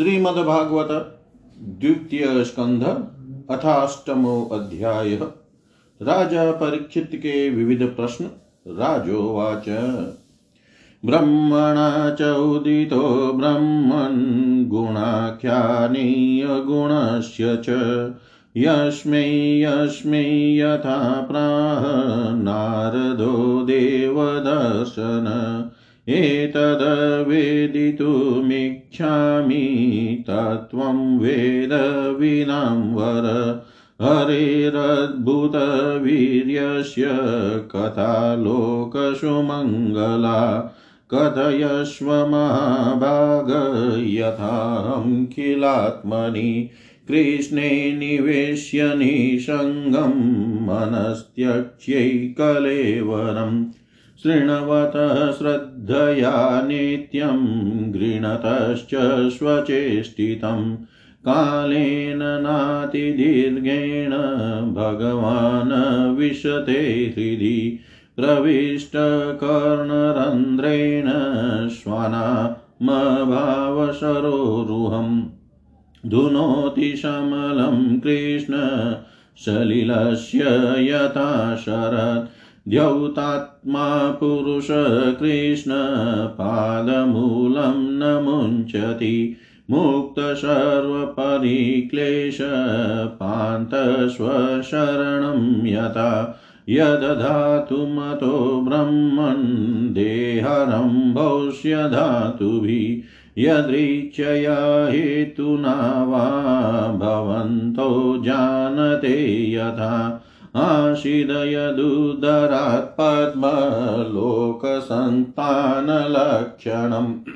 श्रीमद्भागवत द्वितीय स्कंध अथाष्टमो अध्याय। राजा परीक्षित के विविध प्रश्न। राजोवाच। ब्रह्मणा चोदितो ब्रह्मन् गुणाख्यानीयगुणस्य च। यस्मै यस्मै यथा प्राह नारदो देवदर्शन। एतद्वेदितुमिच्छामि तत्त्वं वेद विनाम्बर हरेरद्भुतवीर्यस्य कथा लोकसुमङ्गला कथयस्व महाभाग यथाहं किलात्मनि कृष्णे निवेश्य निसङ्गं मनस्त्यक्ष्यै कलेवरम् शृण्वतः श्रद्धया नित्यं गृणतश्च स्वचेष्टितं। कालेन नातिदीर्घेण भगवान् विशते हृदि। प्रविष्टकर्णरन्ध्रेण श्वानामभावसरोरुहम् धुनोति समलं कृष्ण, सलिलस्य यथा शरत्। द्यौतात्मा पुरुष कृष्ण पादमूलं न मुञ्चति मुक्तसर्वपरिक्लेश पान्तस्वशरणं यथा। यदधातुमतो ब्रह्मन् देहरम्भोऽस्य धातुभिः यदृच्छया हेतुना वा भवन्तो जानते यथा। आशिदयदुदरात् पद्मलोकसन्तानलक्षणम्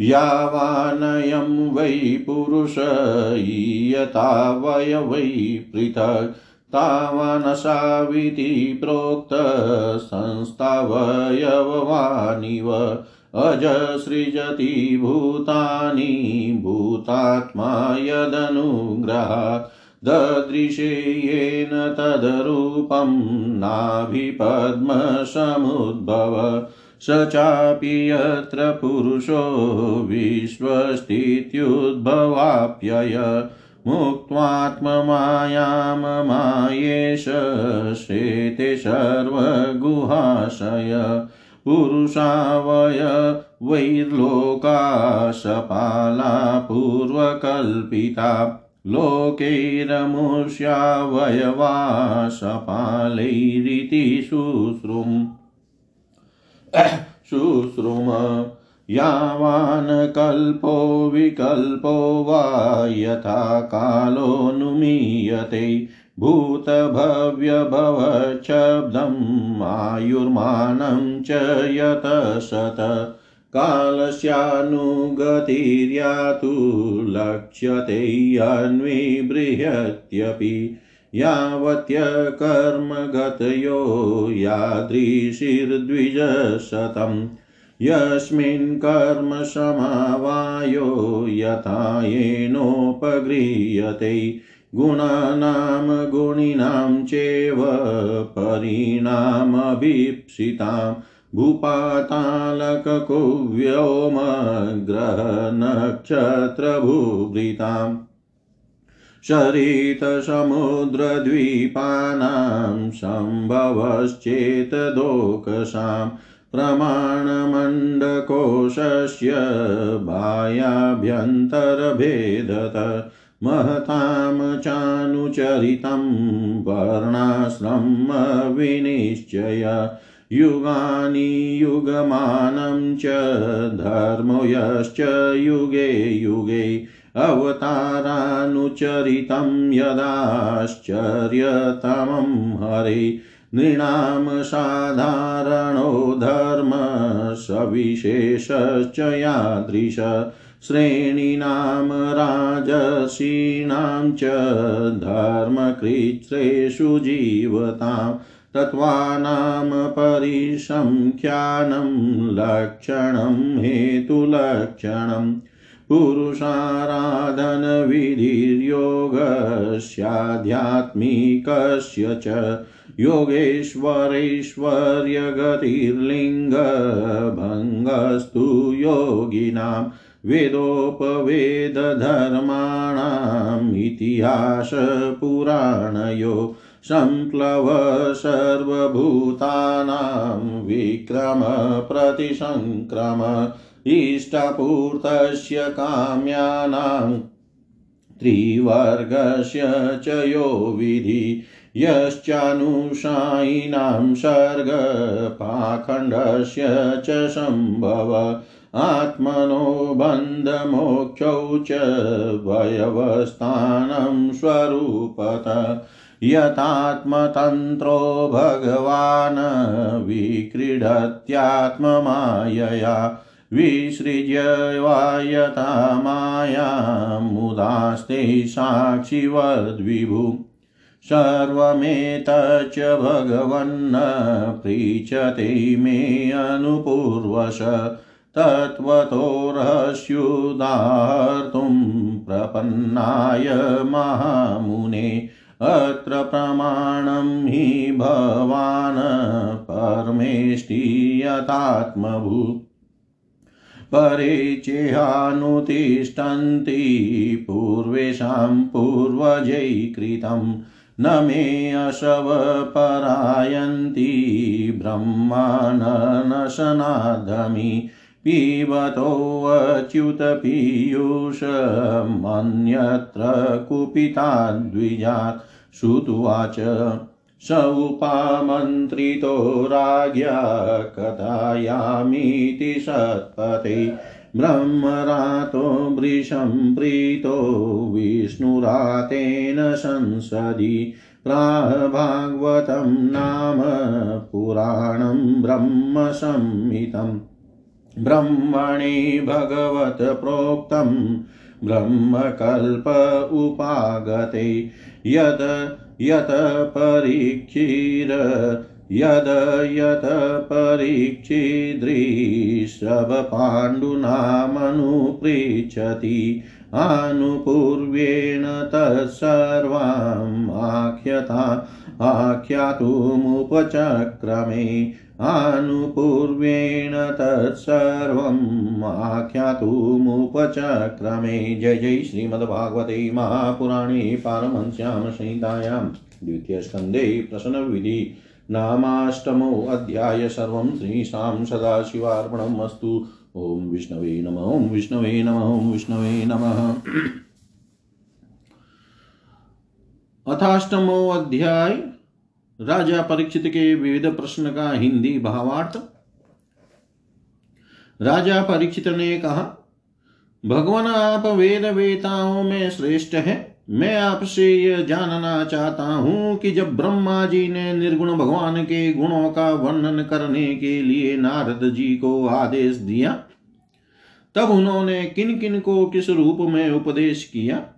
यावानयं वै पुरुष ईयता वय वै पृथक्। तावानशाविति प्रोक्तसंस्थावयववानिव अजसृजति भूतानि, भूतात्मा यदनुग्रहात्। ददृशे येन तदरूपं नाभिपद्मसमुद्भव। स चापि यत्र पुरुषो विश्वस्थित्युद्भवाप्यय। मुक्त्वात्ममायाममायेश शेते सर्वगुहाशय। पुरुषावय वैर्लोका सपाला पूर्वकल्पिता लोकैरमुष्यावयवा सपालैरिति शुश्रुम् शुश्रुम यावान् कल्पो विकल्पो वा यथा कालोऽनुमीयते भूतभव्यभवच्छब्दम् आयुर्मानं च यत शत कालस्यानुगतिर्यातु लक्ष्यते अन्विबृहत्यपि यावत्यकर्मगतयो यादृशीर्द्विजशतं यस्मिन् कर्मसमावायो यथा येनोपगृह्यते गुणानां गुणिनां चैव परिणामभीप्सिताम्। भूपातालककुव्योमग्रहनक्षत्रभूभृताम् शरीतसमुद्रद्वीपानां सम्भवश्चेतदोकसां प्रमाणमण्डकोशस्य बाह्याभ्यन्तरभेदत महतां चानुचरितं वर्णाश्रमविनिश्चय युगानि युगमानं च धर्मो युगे युगे अवतारानुचरितं यदाश्चर्यतमं हरे नृणां साधारणो धर्म सविशेषश्च यादृश श्रेणीनां राजसीनां च धर्मकृत्रेषु जीवताम् तत्त्वानां परिसङ्ख्यानं लक्षणं हेतुलक्षणं पुरुषाराधनविधिर्योगस्याध्यात्मिकस्य च योगेश्वरैश्वर्यगतिर्लिङ्गभङ्गस्तु योगिनां वेदोपवेदधर्माणाम् इतिहासपुराणयो संप्लव सर्वभूतानां विक्रम प्रतिसङ्क्रम इष्टपूर्तस्य काम्यानां त्रिवर्गस्य च यो विधि यश्चानुशायिनां सर्गपाखण्डस्य च सम्भव आत्मनो बन्धमोक्षौ च वयवस्थानं स्वरूपत यतात्मतन्त्रो भगवान् विक्रीडत्यात्ममायया विसृज्य वा यथा मायामुदास्ते साक्षिवद्विभु। सर्वमेतच्च भगवन्न पृच्छते मे अनुपूर्वश तत्त्वतो रहस्युदार्तुं प्रपन्नाय महामुने अत्र प्रमाणं हि भवान् परमेष्टि यथात्मभू। परे चेहानुतिष्ठन्ति पूर्वेषां पूर्वजै कृतं न मे अशवपरायन्ति ब्रह्मानशनादमि पिबतोऽच्युतपीयूषमन्यत्र कुपिताद्विजात् श्रुत्वाच स उपामन्त्रितो राज्ञा कथायामीति सत्पते ब्रह्मरातो वृषं प्रीतो विष्णुरातेन संसदि। प्राभागवतं नाम पुराणं ब्रह्मसंहितम् ब्रह्मणि भगवत प्रोक्तं ब्रह्मकल्प उपागते यद यत परीक्षीर यद यत परीक्षिदृशभपाण्डुनामनुपृच्छति आनुपूर्व्येण तत्सर्वाम् आख्यता आख्यातुमुपचक्रमे आनुपूर्वेण तत्सर्वम् आख्यातुमुपचक्रमे। जय जय श्रीमद्भागवते महापुराणे पारमहंस्यां संहितायां द्वितीयस्कन्धे प्रश्नविधि नामाष्टमोऽध्याय सर्वं श्रीशां सदाशिवार्पणम् अस्तु। ॐ विष्णवे नम, ॐ विष्णवे नम, ॐ विष्णवे नमः। अथाष्टमो अध्याय, राजा परीक्षित के विविध प्रश्न का हिंदी भावार्थ। राजा परीक्षित ने कहा, भगवान आप वेद वेताओं में श्रेष्ठ है। मैं आपसे यह जानना चाहता हूँ कि जब ब्रह्मा जी ने निर्गुण भगवान के गुणों का वर्णन करने के लिए नारद जी को आदेश दिया, तब उन्होंने किन किन को किस रूप में उपदेश किया?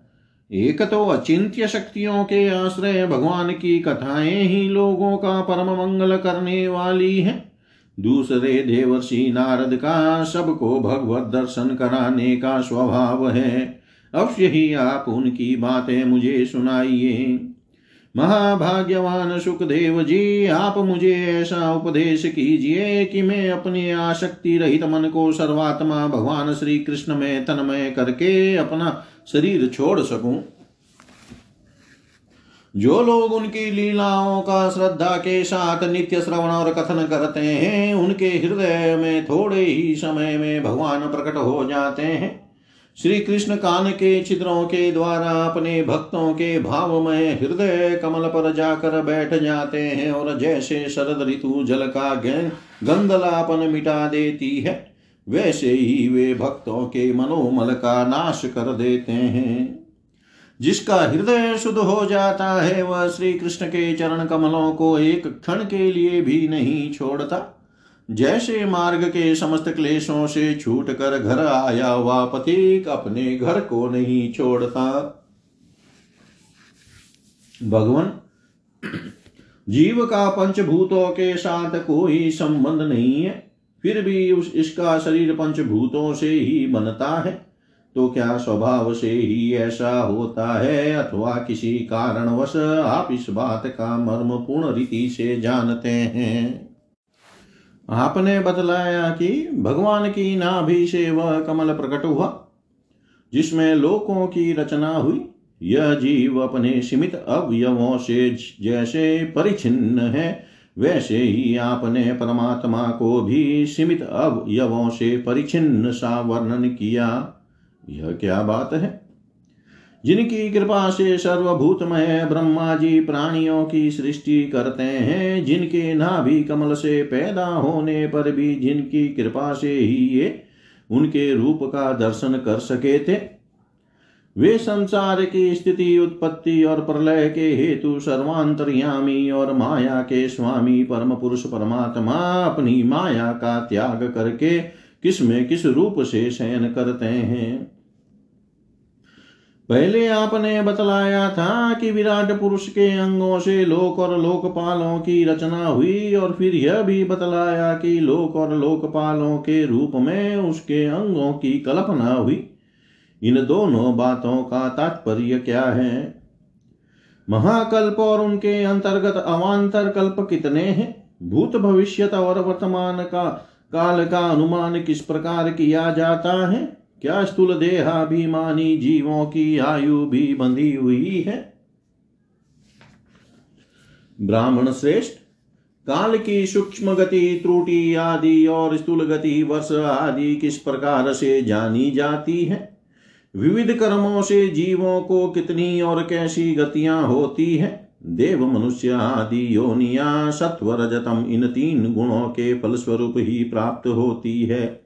एक तो अचिंत्य शक्तियों के आश्रय भगवान की कथाएँ ही लोगों का परम मंगल करने वाली है। दूसरे देवर्षि नारद का सबको भगवत दर्शन कराने का स्वभाव है। अवश्य ही आप उनकी बातें मुझे सुनाइए। महाभाग्यवान सुखदेव जी, आप मुझे ऐसा उपदेश कीजिए कि मैं अपने आसक्ति रहित मन को सर्वात्मा भगवान श्री कृष्ण में तन्मय करके अपना शरीर छोड़ सकूँ। जो लोग उनकी लीलाओं का श्रद्धा के साथ नित्य श्रवण और कथन करते हैं, उनके हृदय में थोड़े ही समय में भगवान प्रकट हो जाते हैं। श्री कृष्ण कान के छिद्रों के द्वारा अपने भक्तों के भाव में हृदय कमल पर जाकर बैठ जाते हैं और जैसे शरद ऋतु जल का गंदलापन मिटा देती है, वैसे ही वे भक्तों के मनोमल का नाश कर देते हैं। जिसका हृदय शुद्ध हो जाता है, वह श्री कृष्ण के चरण कमलों को एक क्षण के लिए भी नहीं छोड़ता। जैसे मार्ग के समस्त क्लेशों से छूट कर घर आया हुआ पथिक अपने घर को नहीं छोड़ता। भगवान, जीव का पंचभूतों के साथ कोई संबंध नहीं है, फिर भी उस, इसका शरीर पंचभूतों से ही बनता है। तो क्या स्वभाव से ही ऐसा होता है अथवा किसी कारणवश आप इस बात का मर्म पूर्ण रीति से जानते हैं? आपने बतलाया कि भगवान की नाभि से वह कमल प्रकट हुआ, जिसमें लोकों की रचना हुई। यह जीव अपने सीमित अवयवों से जैसे परिचिन्न है, वैसे ही आपने परमात्मा को भी सीमित अवयवों से परिचिन्न सा वर्णन किया। यह क्या बात है? जिनकी कृपा से सर्वभूतमय ब्रह्मा जी प्राणियों की सृष्टि करते हैं, जिनके नाभि कमल से पैदा होने पर भी जिनकी कृपा से ही ये उनके रूप का दर्शन कर सके थे। वे संसार की स्थिति, उत्पत्ति और प्रलय के हेतु सर्वांतर्यामी और माया के स्वामी परम पुरुष परमात्मा अपनी माया का त्याग करके किसमें किस रूप से शयन करते हैं? पहले आपने बतलाया था कि विराट पुरुष के अंगों से लोक और लोकपालों की रचना हुई और फिर यह भी बतलाया कि लोक और लोकपालों के रूप में उसके अंगों की कल्पना हुई। इन दोनों बातों का तात्पर्य क्या है? महाकल्प और उनके अंतर्गत अवान्तर कल्प कितने हैं? भूत भविष्यत और वर्तमान का काल का अनुमान किस प्रकार किया जाता है? क्या स्थूल देहाभिमानी जीवों की आयु भी बंधी हुई है? ब्राह्मण श्रेष्ठ, काल की सूक्ष्म गति, त्रुटि आदि और स्थूल गति वर्ष आदि किस प्रकार से जानी जाती है? विविध कर्मों से जीवों को कितनी और कैसी गतियाँ होती है? देव, मनुष्य आदि, योनिया, सत्व, रजतम, इन तीन गुणों के फलस्वरूप ही प्राप्त होती है।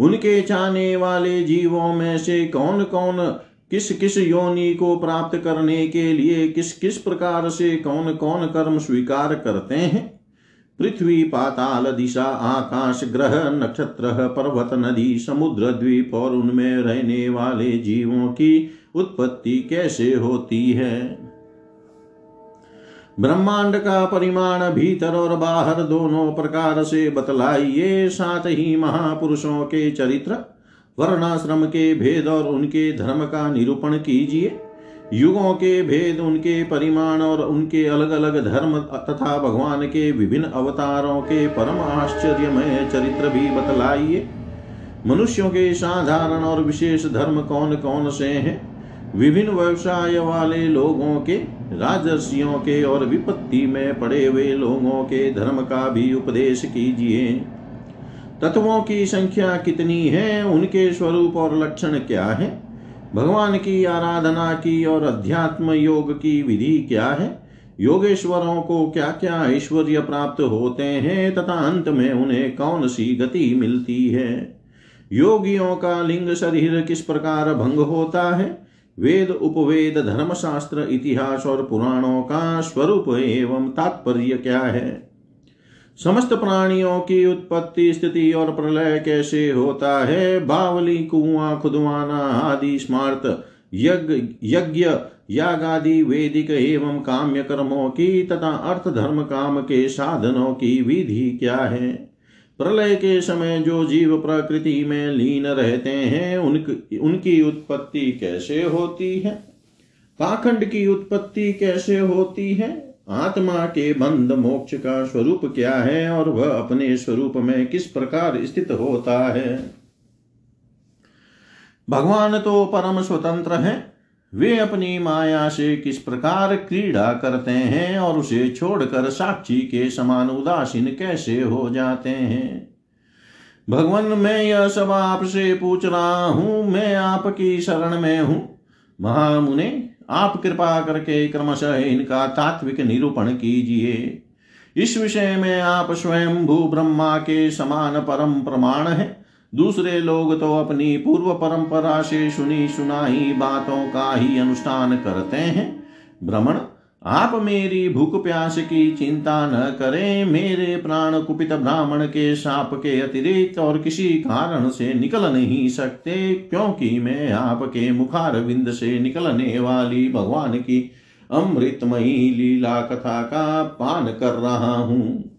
उनके चाहने वाले जीवों में से कौन कौन किस किस योनि को प्राप्त करने के लिए किस किस प्रकार से कौन कौन कर्म स्वीकार करते हैं? पृथ्वी, पाताल, दिशा, आकाश, ग्रह, नक्षत्र, पर्वत, नदी, समुद्र, द्वीप और उनमें रहने वाले जीवों की उत्पत्ति कैसे होती है? ब्रह्मांड का परिमाण, भीतर और बाहर दोनों प्रकार से बतलाइए साथ ही महापुरुषों के चरित्र। वर्णाश्रम के भेद और उनके धर्म का निरूपण कीजिए। युगों के भेद, उनके परिमाण और उनके अलग अलग धर्म तथा भगवान के विभिन्न अवतारों के परम आश्चर्यमय चरित्र भी बतलाइए। मनुष्यों के साधारण और विशेष धर्म कौन कौन से हैं? विभिन्न व्यवसाय वाले लोगों के राजर्षियों के और विपत्ति में पड़े हुए लोगों के धर्म का भी उपदेश कीजिए। तत्वों की संख्या कितनी है, उनके स्वरूप और लक्षण क्या है? भगवान की आराधना की और अध्यात्म योग की विधि क्या है? योगेश्वरों को क्या क्या ऐश्वर्य प्राप्त होते हैं, तथा अंत में उन्हें कौन सी गति मिलती है? योगियों का लिंग शरीर किस प्रकार भंग होता है? वेद उपवेद धर्मशास्त्र, इतिहास और पुराणों का स्वरूप एवं तात्पर्य क्या है? समस्त प्राणियों की उत्पत्ति, स्थिति और प्रलय कैसे होता है? बावली, कुआ, खुदवाना आदि स्मार्त यज्ञ यज्ञ याग आदि वैदिक एवं काम्य कर्मों की तथा अर्थ धर्म काम के साधनों की विधि क्या है? प्रलय के समय जो जीव प्रकृति में लीन रहते हैं, उनकी उनकी उत्पत्ति कैसे होती है? पाखंड की उत्पत्ति कैसे होती है? आत्मा के बंध मोक्ष का स्वरूप क्या है और वह अपने स्वरूप में किस प्रकार स्थित होता है? भगवान तो परम स्वतंत्र है। वे अपनी माया से किस प्रकार क्रीड़ा करते हैं और उसे छोड़कर साक्षी के समान उदासीन कैसे हो जाते हैं? भगवान, मैं यह सब आपसे पूछ रहा हूँ। मैं आपकी शरण में हूँ। महामुने, आप कृपा करके क्रमशः इनका तात्विक निरूपण कीजिए। इस विषय में आप स्वयं भू ब्रह्मा के समान परम प्रमाण है। दूसरे लोग तो अपनी पूर्व परंपरा से सुनी सुनाई बातों का ही अनुष्ठान करते हैं। भ्रमण आप मेरी भूख प्यास की चिंता न करें। मेरे प्राण कुपित ब्राह्मण के साप के अतिरिक्त और किसी कारण से निकल नहीं सकते, क्योंकि मैं आपके मुखार विंद से निकलने वाली भगवान की अमृतमयी लीला कथा का पान कर रहा हूँ।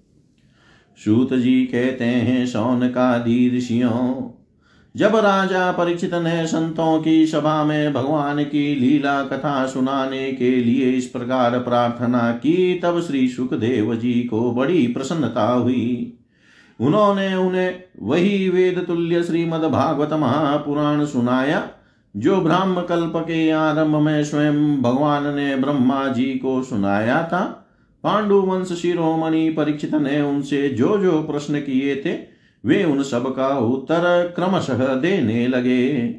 सूत जी कहते हैं सौन का ऋषियों जब राजा परीक्षित ने संतों की सभा में, भगवान की लीला कथा सुनाने के लिए इस प्रकार प्रार्थना की, तब श्री सुखदेव जी को बड़ी प्रसन्नता हुई। उन्होंने उन्हें वही वेद तुल्य श्रीमद भागवत महापुराण सुनाया, जो ब्राह्म कल्प के आरंभ में स्वयं भगवान ने ब्रह्मा जी को सुनाया था। पांडु वंश शिरोमणि परीक्षित ने उनसे जो जो प्रश्न किए थे, वे उन सब का उत्तर क्रमशः देने लगे।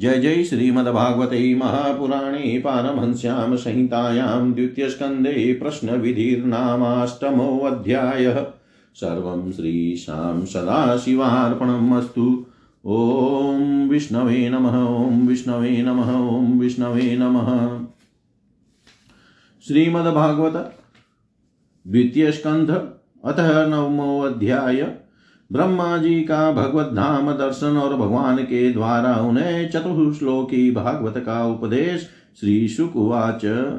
जय जय श्रीमद्भागवते महापुराणे पारमहंस्यां संहितायां द्वितीयस्कन्धे प्रश्नविधिर्नामाष्टमोऽध्यायः। सर्वं श्रीशां सदाशिवार्पणम् अस्तु। ॐ विष्णवे नमः, ॐ विष्णवे नमः, ॐ विष्णवे नमः। श्रीमद्भागवत द्वितीय स्कंध अतः नवमो अध्याय ब्रह्मा जी का भगवत धाम दर्शन और भगवान के द्वारा उन्हें चतुश्लोकी भागवत का उपदेश श्री शुकुवाच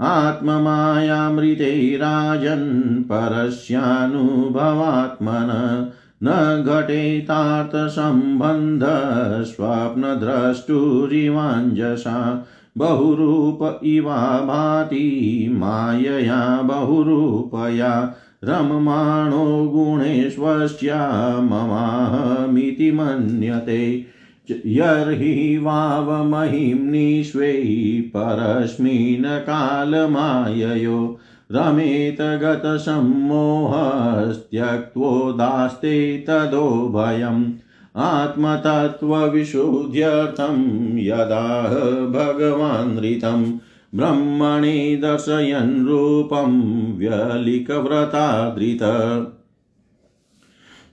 आत्ममायामृते राजन् परस्यानुभवात्मन, न घटेतार्थसम्बन्ध स्वप्नद्रष्टुरिवाञ्जसा बहुरूप इवा भाति, मायया बहुरूपया, रममाणो गुणेष्वस्या ममाहमिति मन्यते। यर्हि वावमहिम्निष्वै परस्मिन् कालमाययो, रमेत गतसम्मोहस्त्यक्त्वोदास्ते आत्मतत्त्वविशुद्ध्यर्थं यदा भगवान् ऋतं ब्रह्मणि दर्शयन् रूपं व्यलिकव्रतादृत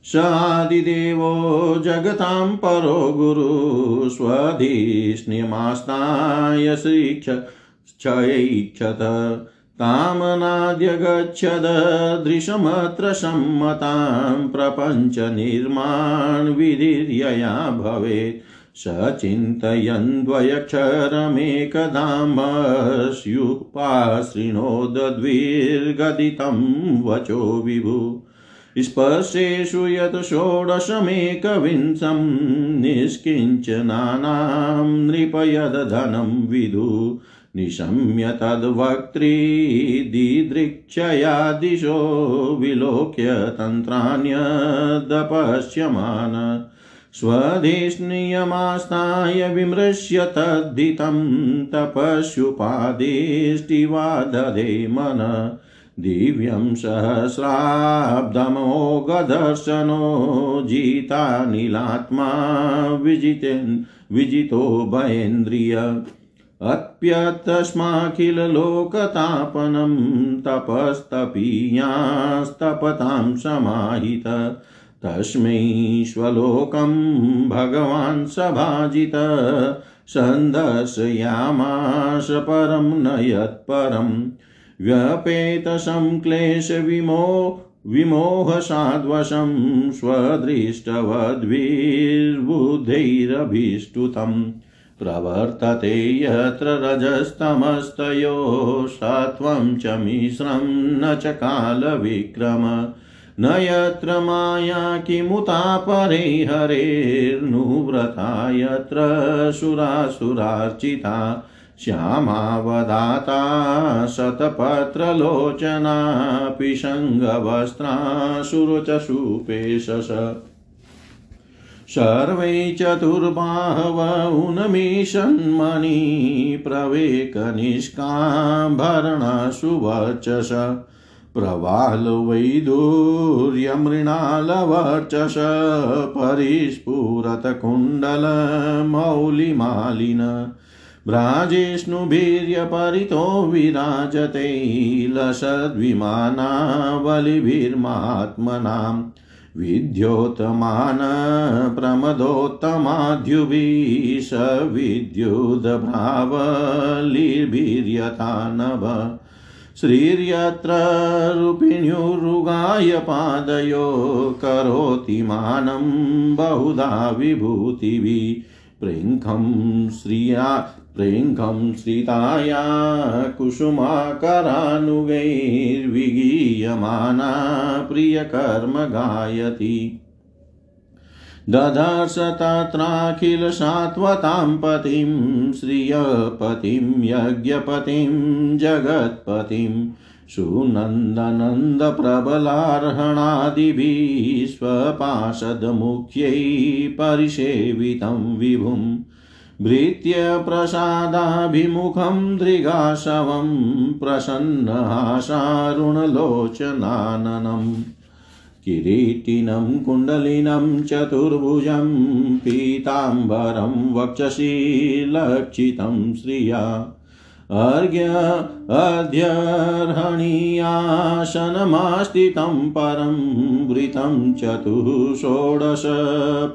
स आदिदेवो जगतां परो गुरु स्वधिष्ण्यमास्ताय श्रीक्षैक्षत तामनाद्यगच्छदृशमत्र सम्मतां प्रपञ्चनिर्माणविधिर्यया भवेत्। स चिन्तयन्द्वयक्षरमेकदामस्युपाशृणोदद्विर्गदितं वचो विभु। स्पर्शेषु यत् षोडशमेकविंशं निष्किञ्चनानां नृपयदधनं विदु। निशम्य तद्वक्त्रीदिदृक्षया दिशो विलोक्य तन्त्राण्यदपश्यमान स्वधिष्णीयमास्ताय विमृश्य तद्धितं तपस्युपादिष्टिवादधे मन। दिव्यं सहस्राब्दमोगदर्शनो जितानिलात्मा विजितेन् विजितो भयेन्द्रिय। अप्यतस्माखिललोकतापनं तपस्तपीयास्तपतां समाहित। तस्मै स्वलोकं भगवान् सभाजित। सन्दर्शयामास परं न यत्परं व्यपेतसंक्लेशविमो विमोहसाद्वशं स्वदृष्टवद्भिर्बुधैरभीष्टुतम्। प्रवर्तते यत्र रजस्तमस्तयो, सत्वं च मिश्रं न च कालविक्रम। न यत्र माया किमुता परे हरेर्नुव्रता, यत्र सुरासुरार्चिता, श्यामावदाता शतपत्रलोचना पिशङ्गवस्त्रा सुरुचसूपेशस सर्वै चतुर्बाहव उन्मिषन्मणि प्रवेकनिष्काम्भरणसुवर्चस प्रवालवैदूर्यमृणालवर्चस परिस्फुरतकुण्डलमौलिमालिन भ्राजिष्णुभिर्यपरितो विराजते। लसद्विमानावलिभिर्मात्मनाम्। विद्योतमान प्रमदोत्तमाद्युभिः स विद्युद्भ्रावलिभिर्यथा नभ श्रीर्यत्र रूपिण्युरुगाय पादयो करोति मानं बहुधा विभूतिभिः प्रेङ्खं श्रिया प्रेङ्खं श्रिताया कुसुमाकरानुगैर्विगीयमाना प्रियकर्म गायति दधर्ष तत्राखिलसात्वतां पतिं श्रियपतिं यज्ञपतिं जगत्पतिं सुनन्दनन्दप्रबलार्हणादिभिः स्वपाशदमुख्यै परिसेवितं विभुम् भृत्य प्रसादाभिमुखं दृगाशवं प्रसन्नहासारुणलोचनाननम्। किरीटिनं, कुण्डलिनं, चतुर्भुजं, पीताम्बरं, वक्षसि, लक्षितं श्रिया। अर्घ्य अध्यर्हणीयासनमास्थितं परं वृतं चतुःषोडश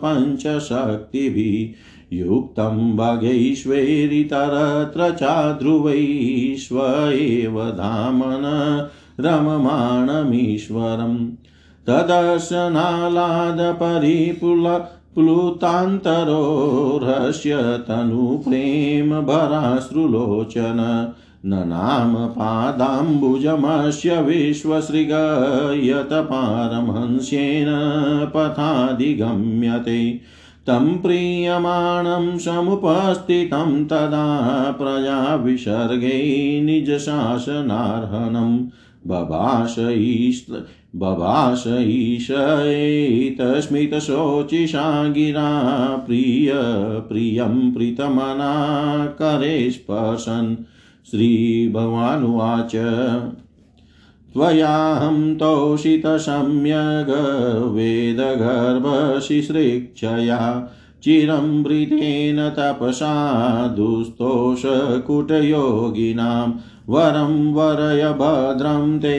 पञ्चशक्तिभिः। युक्तं भगैश्वैरितरत्र चाध्रुवैश्व एव धामन रममाणमीश्वरम् तदर्शनालादपरिपुल प्लुतान्तरोर्हस्य तनुप्रेमभराश्रुलोचन न नाम पादाम्बुजमस्य विश्वसृगयतपारमहंस्येन पथाधिगम्यते। तं प्रीयमाणं समुपस्थितं तदा प्रजाविसर्गे निजशासनार्हणं बभाष बभाष ईशयेतस्मितशोचिषा गिरा प्रिय प्रियं प्रीतमना करे स्पर्शन्। श्रीभगवानुवाच। त्वयाहं तोषितसम्यग् वेदगर्भशिश्रेक्षया चिरं वृतेन तपसा दुस्तोषकुटयोगिनां वरं वरय भद्रं ते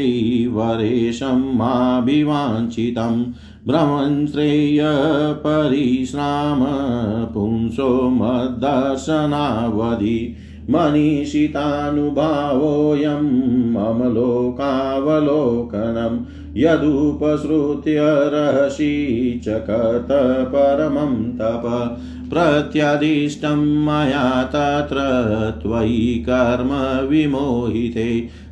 वरेशं माभिवाञ्छितं भ्रमन् श्रेयपरिश्राम पुंसो मद्दर्शनावधि मनीषितानुभावोऽयम् अमलोकावलोकनं यदुपसृत्य रहसि चकत परमं तप प्रत्यादिष्टं मया तत्र त्वयि कर्म विमोहिते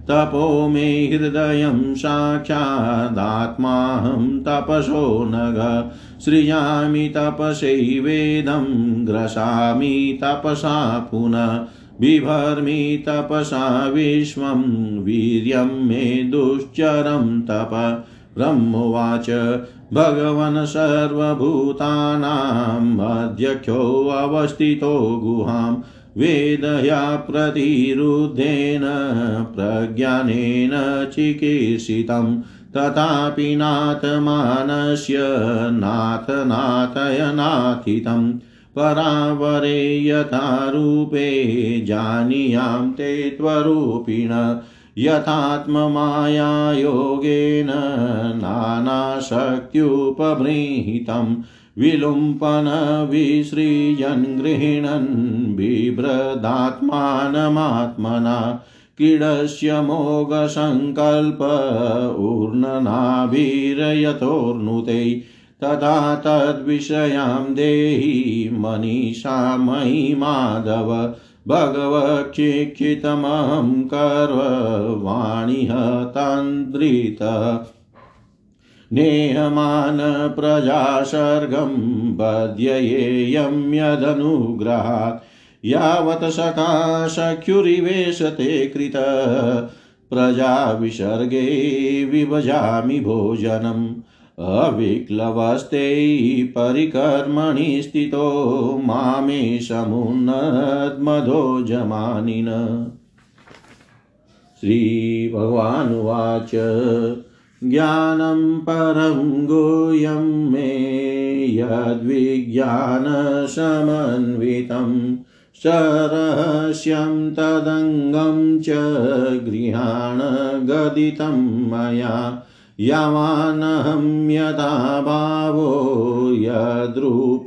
तपो मे हृदयं साक्षादात्माहं तपसो नग सृजामि तपसैवेदं ग्रसामि तपसा पुनः बिभर्मि तपसा विश्वं वीर्यं मे दुश्चरं तप। ब्रह्मोवाच, भगवन् सर्वभूतानाम् अध्यक्षोऽवस्थितो गुहां। वेदया प्रतिरुद्धेन, प्रज्ञानेन चिकीर्षितं। तथापि नाथमानस्य नाथ नाथयनाथितं परावरे यथा रूपे जानीयां ते त्वरूपिण यथात्ममायायोगेन नानाशक्त्युपबृंहितं विलुम्पन विसृजन् गृह्णन् बिभ्रदात्मानमात्मना क्रीडस्य मोघसङ्कल्प ऊर्णनाभिरयतोर्नुते तथा तद्विषयां देहि मनीषा मयि माधव। भगवक्षिक्षितमहं कर्ववाणिहतान्द्रित। नेहमान प्रजासर्गं बध्ययेयं यदनुग्रहात्। यावत् सखा सख्युरिवेशते कृत प्रजाविसर्गे विभजामि भोजनम्। अविक्लवस्ते परिकर्मणि स्थितो मामे समुन्नद्मधो जमानिन श्रीभगवानुवाच, ज्ञानं परं गुह्यं मे यद्विज्ञानसमन्वितं सरहस्यं तदङ्गं च गृहाण मया यावानहं यथा भावो यद्रूपगुणकर्मक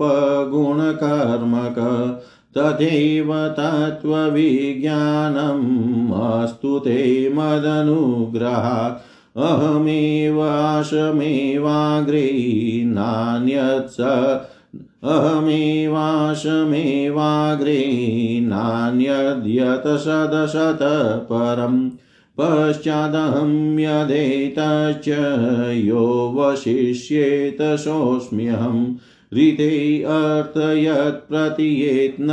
तथैव तत्त्वविज्ञानम् अस्तु ते मदनुग्रहात्। अहमेवाशमेवाग्रे नान्यत् अहमेवाशमेवाग्रे नान्यद्यत सदशत परम् पश्चादहं यो वशिष्येत सोऽस्म्यहम् ऋते अर्थयत् प्रतीयेत् न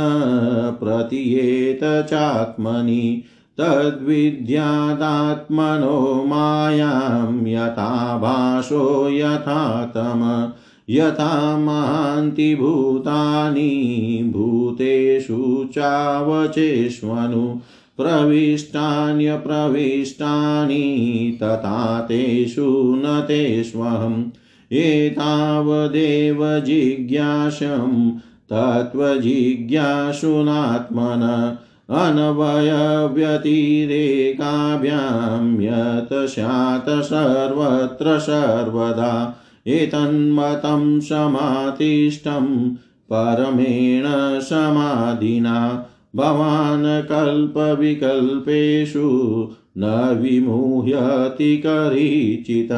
प्रतीयेत चात्मनि तद्विद्यादात्मनो मायां यथा भाषो यथा तम। यथा महान्ति भूतानि भूतेषु चावचेष्वनु। प्रविष्टान्यप्रविष्टानि तथा तेषु न तेष्वहम् एतावदेव जिज्ञासं तत्त्वजिज्ञासुनात्मन अनवयव्यतिरेकाभ्यां यत् स्यात् सर्वत्र सर्वदा एतन्मतं समातिष्ठं परमेण समाधिना। भवान् कल्पविकल्पेषु न विमुह्यति करीचित।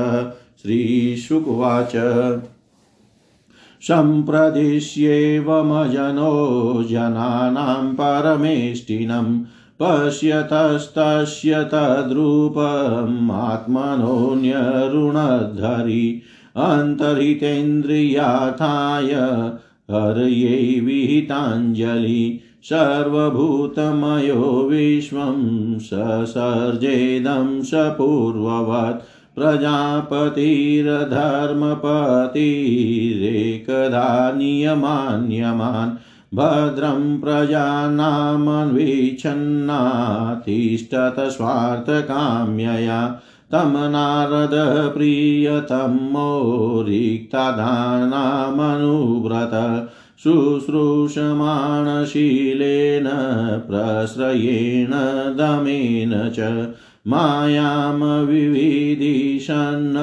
श्रीशुकुवाच। सम्प्रदिश्येवमजनो जनानां परमेष्टिनं, पश्यतस्तस्य तद्रूपम् आत्मनोऽन्यरुणधरि अन्तरितेन्द्रियार्थाय हर्यै विहिताञ्जलि। सर्वभूतमयो विश्वं ससर्जेदं सपूर्ववत् प्रजापतिर्धर्मपतिरेकदा नियमान्यमान् भद्रं प्रजानामन्विच्छन्नातिष्ठत स्वार्थकाम्यया तं नारद प्रियतमो रिक्तादानामनुव्रत शुश्रूषमाणशीलेन प्रश्रयेण दमेन च मायां विविदिशन्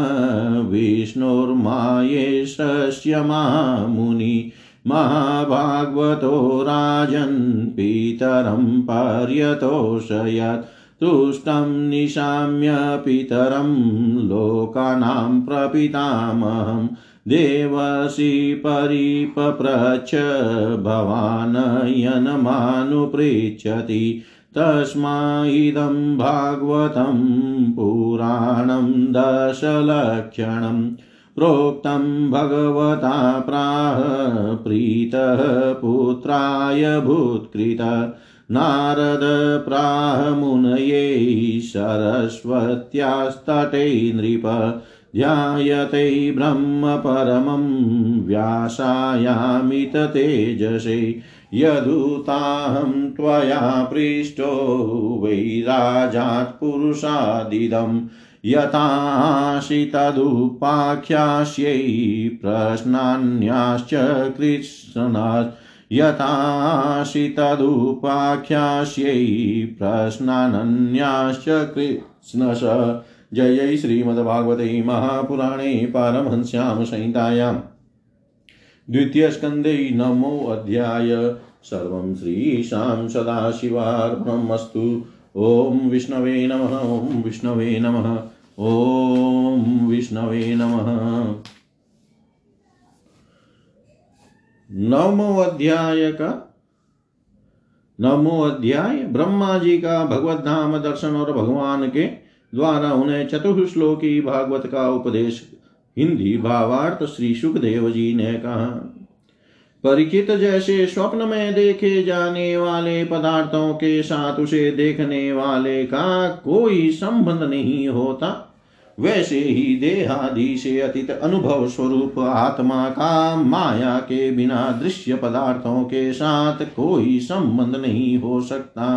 विष्णुर्मायेशस्य मामुनि महाभागवतो राजन् पितरं पर्यतोषयत् तुष्टं निशाम्य पितरं लोकानां प्रपितामहं देवसि परिपप्रच्छ भवान् यनमानुपृच्छति तस्मा इदं भागवतं पुराणं दशलक्षणं प्रोक्तं भगवता प्राह प्रीतः पुत्राय भूत्कृत। नारद प्राहमुनये सरस्वत्यास्तटे नृप। ध्यायते ब्रह्म परमं व्यासायामिततेजसे यदुताहं त्वया पृष्टो वैराजात्पुरुषादिदं यथासि तदुपाख्यास्यै प्रश्नान्याश्च कृष्णात् यथासि तदुपाख्यास्यै प्रश्नानन्याश्च कृष्णश। जय श्रीमद्भागवते महापुराणे पारमहंस्यां संहितायाम् द्वितीयस्कन्धे नमोऽध्याय सर्वं श्रीशां सदाशिवार्पणमस्तु। ॐ विष्णवे नमः, ॐ विष्णवे नमः, ॐ विष्णवे नमः। नवमो अध्याय का? नवमो अध्याय। ब्रह्मा जी का भगवत धाम दर्शन और भगवान के द्वारा उन्हें चतुश्लोकी भागवत का उपदेश, हिंदी भावार्थ श्री सुखदेव जी ने कहा। परिचित जैसे स्वप्न में देखे जाने वाले पदार्थों के साथ उसे देखने वाले का कोई संबंध नहीं होता। वैसे ही देहादि से अतीत अनुभव स्वरूप आत्मा का माया के बिना दृश्य पदार्थों के साथ कोई संबंध नहीं हो सकता।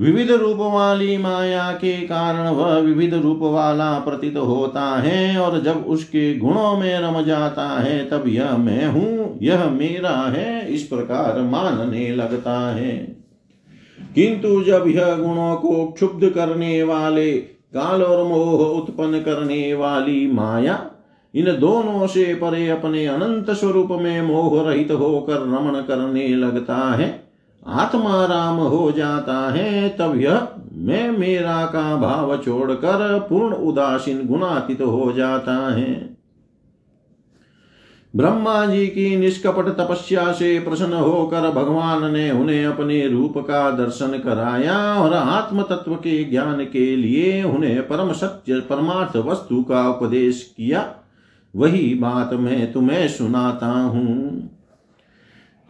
विविध रूप वाली माया के कारण वह विविध रूप वाला प्रतीत होता है और जब उसके गुणों में रम जाता है तब यह मैं हूँ, यह मेरा है, इस प्रकार मानने लगता है। किंतु जब यह गुणों को क्षुब्ध करने वाले, काल और मोह उत्पन्न करने वाली माया, इन दोनों से परे अपने अनंत स्वरूप में मोह रहित होकर रमण करने लगता है आत्मा राम हो जाता है, तब यह मैं मेरा का भाव छोड़कर पूर्ण उदासीन गुणातीत हो जाता है। ब्रह्मा जी की निष्कपट तपस्या से प्रसन्न होकर भगवान ने उन्हें अपने रूप का दर्शन कराया और आत्म तत्व के ज्ञान के लिए उन्हें परम सत्य, परमार्थ वस्तु का उपदेश किया। वही बात मैं तुम्हें सुनाता हूँ।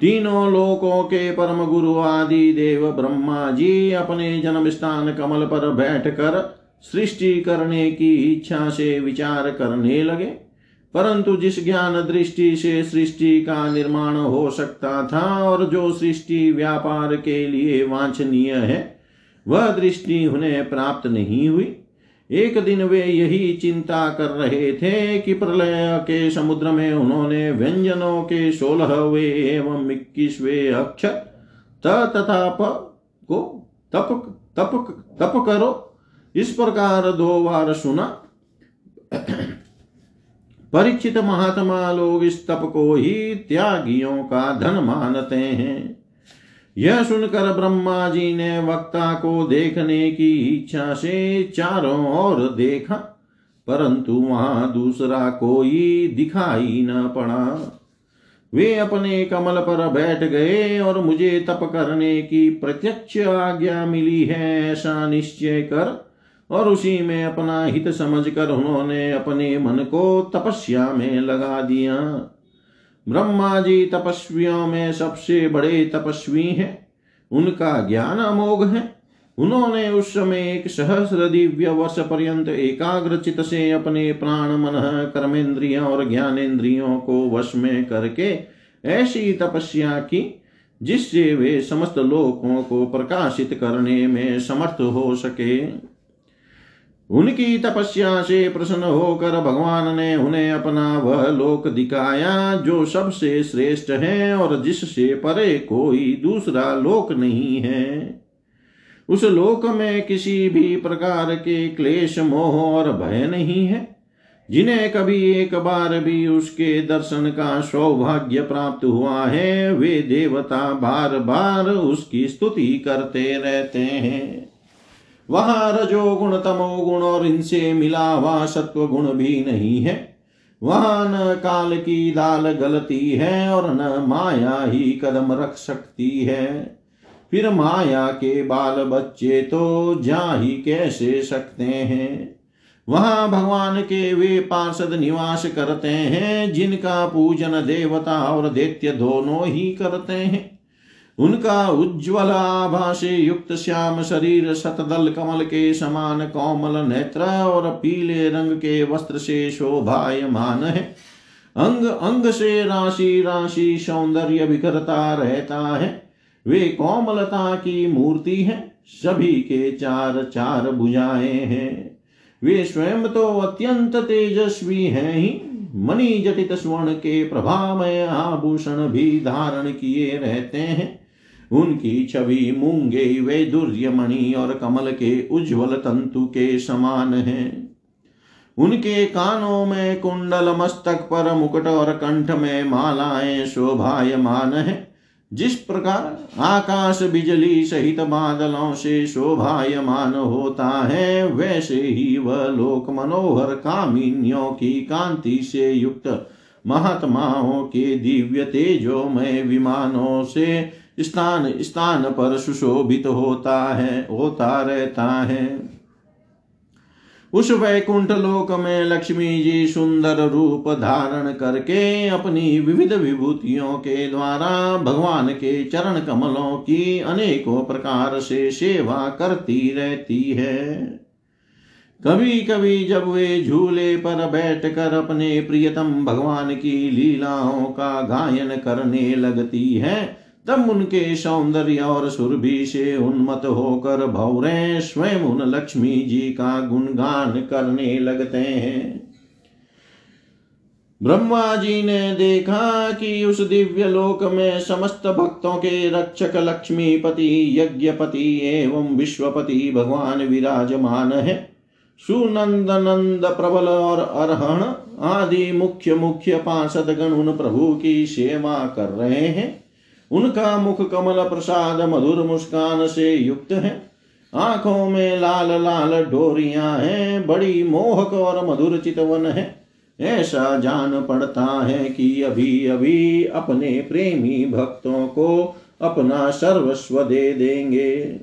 तीनों लोकों के परम गुरु आदि देव ब्रह्मा जी अपने जन्म स्थान कमल पर बैठकर सृष्टि करने की इच्छा से विचार करने लगे। परंतु जिस ज्ञान दृष्टि से सृष्टि का निर्माण हो सकता था और जो सृष्टि व्यापार के लिए वांछनीय है, वह दृष्टि उन्हें प्राप्त नहीं हुई। एक दिन वे यही चिंता कर रहे थे कि प्रलय के समुद्र में उन्होंने व्यंजनों के सोलहवे एवं इक्कीसवे अक्षर तथा प को तप तप तप करो। इस प्रकार दो बार सुना। परीक्षित महात्मा लोग इस तप को ही त्यागियों का धन मानते हैं। यह सुनकर ब्रह्मा जी ने वक्ता को देखने की इच्छा से चारों ओर देखा, परंतु वहाँ दूसरा कोई दिखाई न पड़ा। वे अपने कमल पर बैठ गए और मुझे तप करने की प्रत्यक्ष आज्ञा मिली है, ऐसा निश्चय कर और उसी में अपना हित समझकर उन्होंने अपने मन को तपस्या में लगा दिया। ब्रह्मा जी तपस्वियों में सबसे बड़े तपस्वी हैं। उनका ज्ञान अमोघ है। उन्होंने उस समय एक सहस्र दिव्य वर्ष पर्यंत एकाग्र चित से अपने प्राण मन, कर्मेंद्रियों और ज्ञानेन्द्रियों को वश में करके ऐसी तपस्या की, जिससे वे समस्त लोकों को प्रकाशित करने में समर्थ हो सके। उनकी तपस्या से प्रसन्न होकर भगवान ने उन्हें अपना वह लोक दिखाया जो सबसे श्रेष्ठ है और जिससे परे कोई दूसरा लोक नहीं है। उस लोक में किसी भी प्रकार के क्लेश, मोह और भय नहीं है। जिन्हें कभी एक बार भी उसके दर्शन का सौभाग्य प्राप्त हुआ है, वे देवता बार बार उसकी स्तुति करते रहते हैं। वहाँ रजोगुण तमोगुण और इनसे मिला हुआ सत्व गुण भी नहीं है। वहाँ न काल की दाल गलती है और न माया ही कदम रख सकती है। फिर माया के बाल बच्चे तो जा ही कैसे सकते हैं? वहाँ भगवान के वे पार्षद निवास करते हैं, जिनका पूजन देवता और दैत्य दोनों ही करते हैं। उनका उज्ज्वल आभा से युक्त श्याम शरीर शतदल कमल के समान कोमल नेत्र और पीले रंग के वस्त्र से शोभायमान है। अंग अंग से राशि राशि सौंदर्य बिखरता रहता है। वे कोमलता की मूर्ति है। सभी के चार चार भुजाएँ हैं। वे स्वयं तो अत्यंत तेजस्वी हैं ही। मणि जटित स्वर्ण के प्रभामय आभूषण भी धारण किए रहते हैं। उनकी छवि मूँगे वे मणि और कमल के उज्जवल तंतु के समान है। उनके कानों में कुंडल मस्तक पर मुकुट और कंठ में मालाएँ शोभायमान है, जिस प्रकार आकाश बिजली सहित बादलों से शोभायमान होता है, वैसे ही वह लोक मनोहर कामिनियों की कांति से युक्त महात्माओं के दिव्य तेजोमय विमानों से स्थान स्थान पर सुशोभित होता है, होता रहता है। उस वैकुंठ लोक में लक्ष्मी जी सुंदर रूप धारण करके अपनी विविध विभूतियों के द्वारा भगवान के चरण कमलों की अनेकों प्रकार से सेवा करती रहती है। कभी कभी जब वे झूले पर बैठकर अपने प्रियतम भगवान की लीलाओं का गायन करने लगती है तब उनके सौंदर्य और सुरभि से उन्मत होकर भौरे स्वयं उन लक्ष्मी जी का गुणगान करने लगते हैं। ब्रह्मा जी ने देखा कि उस दिव्य लोक में समस्त भक्तों के रक्षक लक्ष्मीपति, यज्ञपति एवं विश्वपति भगवान विराजमान है। सुनंद नंद प्रबल और अरहण आदि मुख्य मुख्य पार्षद गण उन प्रभु की सेवा कर रहे हैं। उनका मुख कमल प्रसाद, मधुर मुस्कान से युक्त है। आँखों में लाल लाल डोरियाँ हैं, बड़ी मोहक और मधुर चितवन है। ऐसा जान पड़ता है कि अभी अभी अपने प्रेमी भक्तों को अपना सर्वस्व दे देंगे।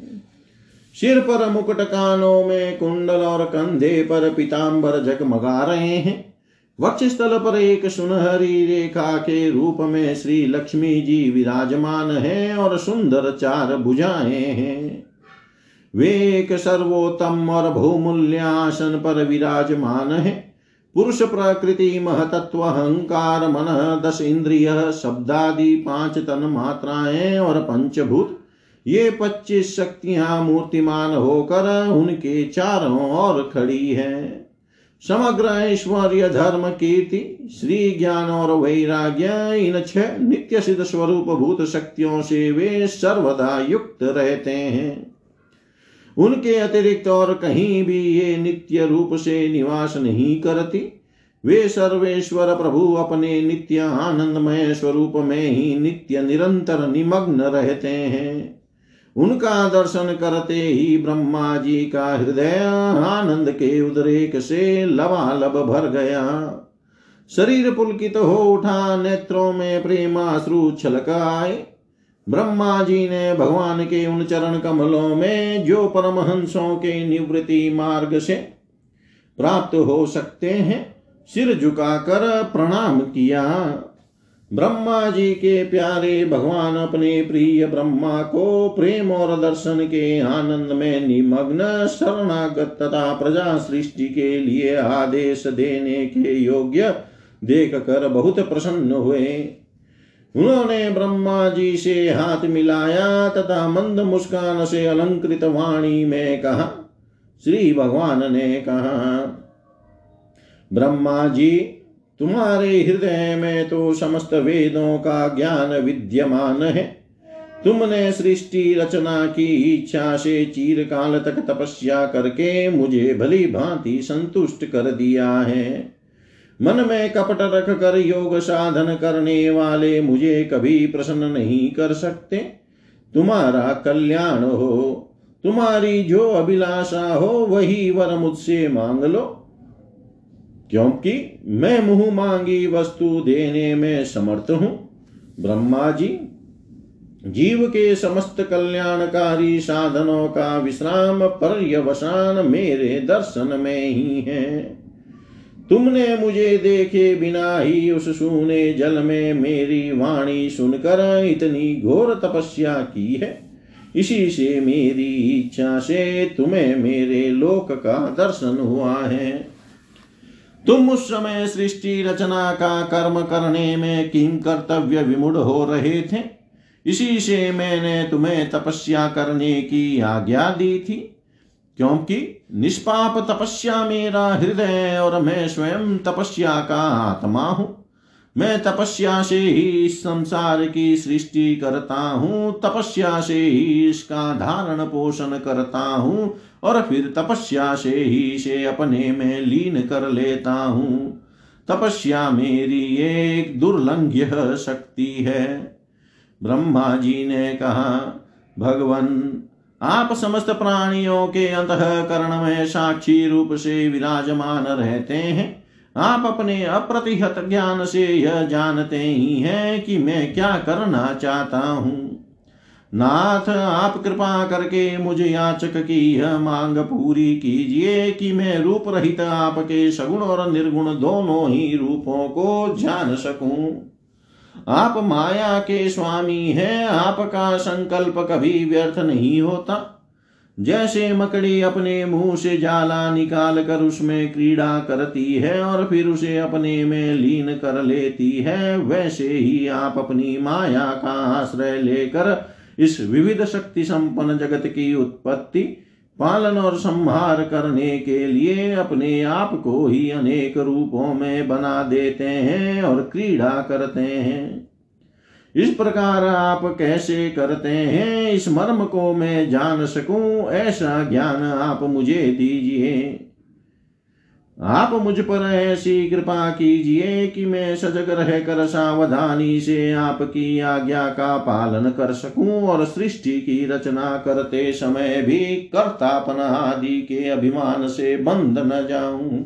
सिर पर मुकुट कानों में कुंडल और कंधे पर पीताम्बर जगमगा रहे हैं। वक्षस्थल पर एक सुनहरी रेखा के रूप में श्री लक्ष्मी जी विराजमान है और सुंदर चार भुजाएँ हैं। वे एक सर्वोत्तम और बहुमूल्यासन पर विराजमान है। पुरुष प्रकृति, महतत्व, अहंकार, मन, दस इंद्रिय, शब्दादि पाँच तन मात्राएँ और पंचभूत, ये पच्चीस शक्तियाँ मूर्तिमान होकर उनके चारों ओर खड़ी है। समग्र ऐश्वर्य धर्म कीर्ति, श्री ज्ञान और वैराग्य, इन छह नित्य सिद्ध स्वरूप भूत शक्तियों से वे सर्वदा युक्त रहते हैं। उनके अतिरिक्त और कहीं भी ये नित्य रूप से निवास नहीं करती, वे सर्वेश्वर प्रभु अपने नित्य आनंदमय स्वरूप में ही नित्य निरंतर निमग्न रहते हैं। उनका दर्शन करते ही ब्रह्मा जी का हृदय आनंद के उद्रेक से लबालब भर गया। शरीर पुलकित हो उठा, नेत्रों में प्रेमाश्रु छलक आए। ब्रह्मा जी ने भगवान के उन चरण कमलों में जो परमहंसों के निवृत्ति मार्ग से प्राप्त हो सकते हैं, सिर झुकाकर प्रणाम किया। ब्रह्मा जी के प्यारे भगवान अपने प्रिय ब्रह्मा को प्रेम और दर्शन के आनंद में निमग्न, शरणागत तथा प्रजा सृष्टि के लिए आदेश देने के योग्य देख कर बहुत प्रसन्न हुए। उन्होंने ब्रह्मा जी से हाथ मिलाया तथा मंद मुस्कान से अलंकृत वाणी में कहा, श्री भगवान ने कहा, ब्रह्मा जी तुम्हारे हृदय में तो समस्त वेदों का ज्ञान विद्यमान है। तुमने सृष्टि रचना की इच्छा से चीरकाल तक तपस्या करके मुझे भली भांति संतुष्ट कर दिया है। मन में कपट रख कर योग साधन करने वाले मुझे कभी प्रसन्न नहीं कर सकते। तुम्हारा कल्याण हो, तुम्हारी जो अभिलाषा हो, वही वर मुझसे मांग लो। क्योंकि मैं मुँह मांगी वस्तु देने में समर्थ हूँ। ब्रह्मा जी, जीव के समस्त कल्याणकारी साधनों का विश्राम पर्यवसान मेरे दर्शन में ही है। तुमने मुझे देखे बिना ही उस सुने जल में मेरी वाणी सुनकर इतनी घोर तपस्या की है। इसी से मेरी इच्छा से तुम्हें मेरे लोक का दर्शन हुआ है। तुम उस समय सृष्टि रचना का कर्म करने में किम कर्तव्य विमुड हो रहे थे? इसी से मैंने तुम्हें तपस्या करने की आज्ञा दी थी। क्योंकि निष्पाप तपस्या मेरा हृदय और मैं स्वयं तपस्या का आत्मा हूँ। मैं तपस्या से ही संसार की सृष्टि करता हूँ। तपस्या से ही इसका धारण पोषण करता हूँ। और फिर तपस्या से ही से अपने में लीन कर लेता हूँ। तपस्या मेरी एक दुर्लंघ्य शक्ति है। ब्रह्मा जी ने कहा, भगवान, आप समस्त प्राणियों के अंतकरण में साक्षी रूप से विराजमान रहते हैं। आप अपने अप्रतिहत ज्ञान से यह जानते ही हैं कि मैं क्या करना चाहता हूँ। नाथ, आप कृपा करके मुझे याचक की यह मांग पूरी कीजिए कि मैं रूप रहित आपके सगुण और निर्गुण दोनों ही रूपों को जान सकूँ। आप माया के स्वामी हैं, आपका संकल्प कभी व्यर्थ नहीं होता। जैसे मकड़ी अपने मुँह से जाला निकाल कर उसमें क्रीड़ा करती है और फिर उसे अपने में लीन कर लेती है, वैसे ही आप अपनी माया का आश्रय लेकर इस विविध शक्ति संपन्न जगत की उत्पत्ति पालन और संहार करने के लिए अपने आप को ही अनेक रूपों में बना देते हैं और क्रीड़ा करते हैं। इस प्रकार आप कैसे करते हैं? इस मर्म को मैं जान सकूँ? ऐसा ज्ञान आप मुझे दीजिए। आप मुझ पर ऐसी कृपा कीजिए कि मैं सजग रहकर सावधानी से आपकी आज्ञा का पालन कर सकूँ और सृष्टि की रचना करते समय भी कर्तापन आदि के अभिमान से बंध न जाऊँ।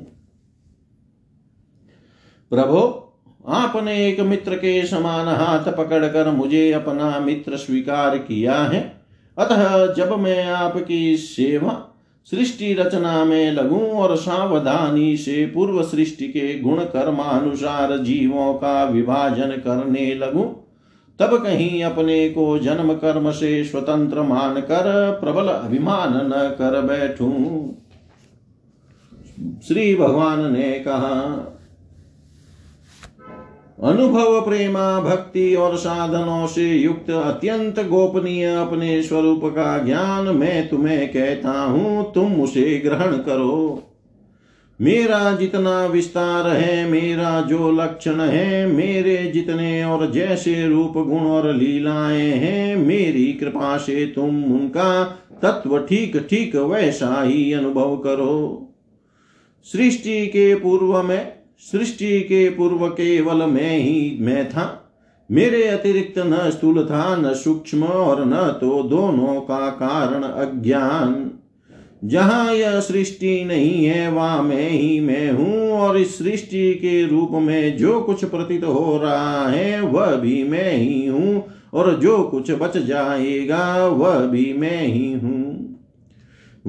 प्रभो, आपने एक मित्र के समान हाथ पकड़कर मुझे अपना मित्र स्वीकार किया है। अतः जब मैं आपकी सेवा सृष्टि रचना में लघु और सावधानी से पूर्व सृष्टि के गुण कर्मानुसार जीवों का विभाजन करने लगूं। तब कहीं अपने को जन्म कर्म से स्वतंत्र मानकर प्रबल अभिमान न कर बैठूं। श्री भगवान ने कहा अनुभव, प्रेमा, भक्ति और साधनों से युक्त अत्यंत गोपनीय अपने स्वरूप का ज्ञान मैं तुम्हें कहता हूँ, तुम उसे ग्रहण करो। मेरा जितना विस्तार है, मेरा जो लक्षण है, मेरे जितने और जैसे रूप, गुण और लीलाएँ हैं, मेरी कृपा से तुम उनका तत्व ठीक ठीक वैसा ही अनुभव करो। सृष्टि के पूर्व में सृष्टि के पूर्व केवल मैं ही, मैं था। मेरे अतिरिक्त न स्थूल था, न सूक्ष्म और न तो दोनों का कारण अज्ञान। जहाँ यह सृष्टि नहीं है, वहाँ मैं ही मैं हूँ, और इस सृष्टि के रूप में जो कुछ प्रतीत हो रहा है, वह भी मैं ही हूँ, और जो कुछ बच जाएगा, वह भी मैं ही हूँ।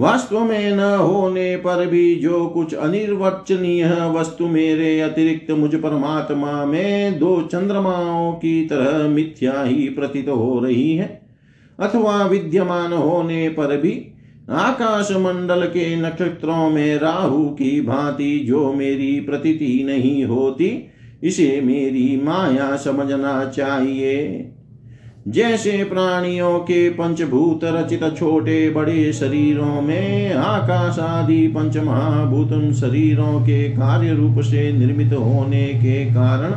वास्तव में न होने पर भी जो कुछ अनिर्वचनीय वस्तु मेरे अतिरिक्त मुझ परमात्मा में दो चंद्रमाओं की तरह मिथ्या ही प्रतीत हो रही है, अथवा विद्यमान होने पर भी आकाश मंडल के नक्षत्रों में राहु की भांति जो मेरी प्रतीति नहीं होती, इसे मेरी माया समझना चाहिए। जैसे प्राणियों के पंचभूत रचित छोटे बड़े शरीरों में आकाश आदि पंच महाभूत शरीरों के कार्य रूप से निर्मित होने के कारण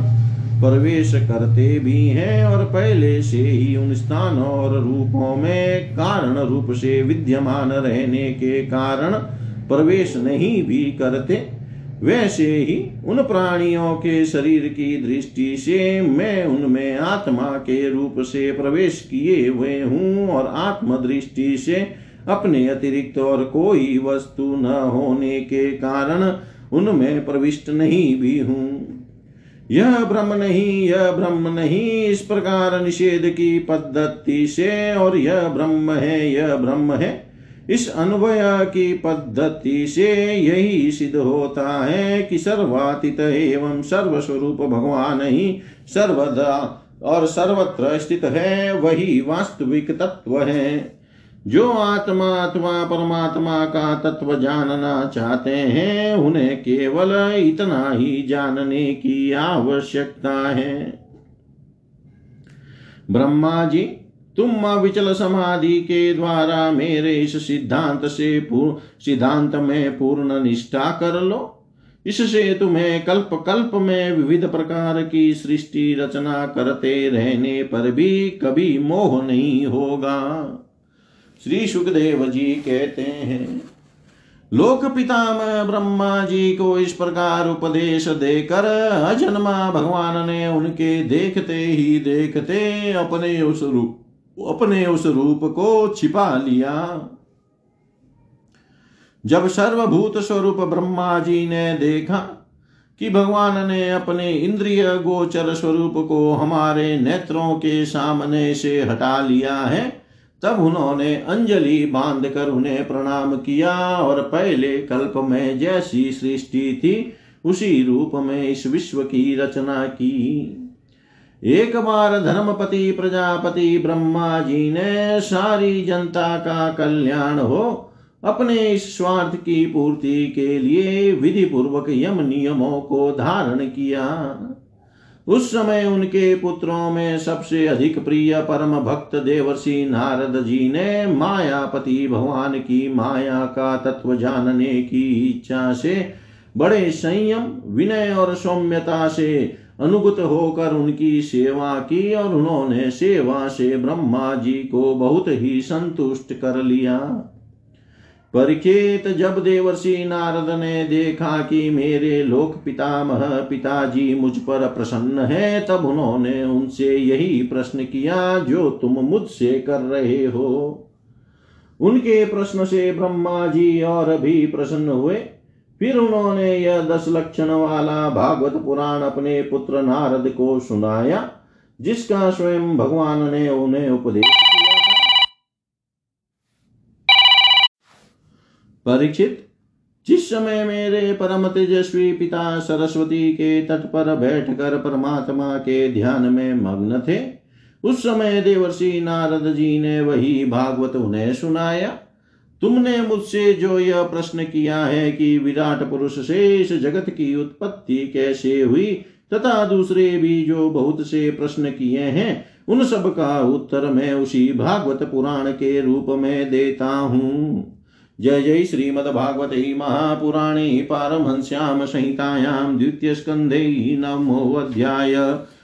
प्रवेश करते भी हैं और पहले से ही उन स्थानों और रूपों में कारण रूप से विद्यमान रहने के कारण प्रवेश नहीं भी करते। वैसे ही उन प्राणियों के शरीर की दृष्टि से मैं उनमें आत्मा के रूप से प्रवेश किए हुए हूँ और आत्म दृष्टि से अपने अतिरिक्त और कोई वस्तु न होने के कारण उनमें प्रविष्ट नहीं भी हूँ। यह ब्रह्म नहीं, यह ब्रह्म नहीं, इस प्रकार निषेध की पद्धति से, और यह ब्रह्म है, यह ब्रह्म है। इस अन्वय की पद्धति से यही सिद्ध होता है कि सर्वातीत एवं सर्वस्वरूप भगवान ही सर्वदा और सर्वत्र स्थित है, वही वास्तविक तत्व है। जो आत्मा अथवा परमात्मा का तत्व जानना चाहते हैं, उन्हें केवल इतना ही जानने की आवश्यकता है। ब्रह्मा जी तुम अविचल समाधि के द्वारा मेरे इस सिद्धांत से पूर्ण सिद्धांत में पूर्ण निष्ठा कर लो। इससे तुम्हें कल्प कल्प में विविध प्रकार की सृष्टि रचना करते रहने पर भी कभी मोह नहीं होगा। श्री सुखदेव जी कहते हैं, लोक पितामह ब्रह्मा जी को इस प्रकार उपदेश देकर अजन्मा भगवान ने उनके देखते ही देखते अपने उस रूप अपने उस रूप को छिपा लिया। जब सर्वभूत स्वरूप ब्रह्मा जी ने देखा कि भगवान ने अपने इंद्रिय गोचर स्वरूप को हमारे नेत्रों के सामने से हटा लिया है, तब उन्होंने अंजलि बाँध कर उन्हें प्रणाम किया और पहले कल्प में जैसी सृष्टि थी, उसी रूप में इस विश्व की रचना की। एक बार धर्मपति, प्रजापति, ब्रह्मा जी ने सारी जनता का कल्याण हो, अपने स्वार्थ की पूर्ति के लिए विधि पूर्वक यम नियमों को धारण किया। उस समय उनके पुत्रों में सबसे अधिक प्रिय परम भक्त देवर्षि नारद जी ने मायापति भगवान की माया का तत्व जानने की इच्छा से बड़े संयम, विनय और सौम्यता से अनुगत होकर उनकी सेवा की और उन्होंने सेवा से ब्रह्मा जी को बहुत ही संतुष्ट कर लिया। परिखेत जब देवर्षि नारद ने देखा कि मेरे लोक पितामह पिताजी मुझ पर प्रसन्न है, तब उन्होंने उनसे यही प्रश्न किया, जो तुम मुझसे कर रहे हो? उनके प्रश्न से ब्रह्मा जी और भी प्रसन्न हुए। फिर उन्होंने यह दस लक्षण वाला भागवत पुराण अपने पुत्र नारद को सुनाया, जिसका स्वयं भगवान ने उन्हें उपदेश परीक्षित, जिस समय मेरे परम तेजस्वी पिता सरस्वती के तट पर बैठकर परमात्मा के ध्यान में मग्न थे, उस समय देवर्षि नारद जी ने वही भागवत उन्हें सुनाया। तुमने मुझसे जो यह प्रश्न किया है कि विराट पुरुष इस जगत की उत्पत्ति कैसे हुई, तथा दूसरे भी जो बहुत से प्रश्न किए हैं, उन सब का उत्तर मैं उसी भागवत पुराण के रूप में देता हूँ। जय जय श्रीमद्भागवते महापुराणे पारमहंस्यां संहितायां द्वितीयस्कन्धे नमोऽध्याय